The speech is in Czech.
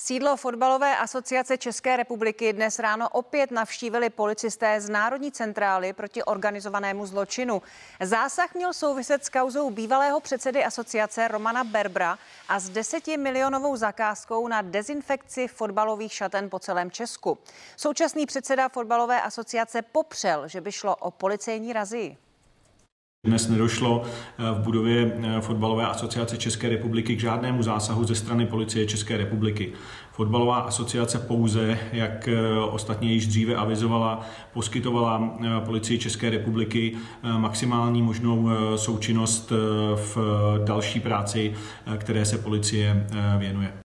Sídlo fotbalové asociace České republiky dnes ráno opět navštívili policisté z Národní centrály proti organizovanému zločinu. Zásah měl souviset s kauzou bývalého předsedy asociace Romana Berbra a s desetimilionovou zakázkou na dezinfekci fotbalových šaten po celém Česku. Současný předseda fotbalové asociace popřel, že by šlo o policejní razii. Dnes nedošlo eh, v budově eh, Fotbalové asociace České republiky k žádnému zásahu ze strany policie České republiky. Fotbalová asociace pouze, jak eh, ostatně již dříve avizovala, poskytovala policii České republiky maximální možnou součinnost v další práci, které se policie věnuje.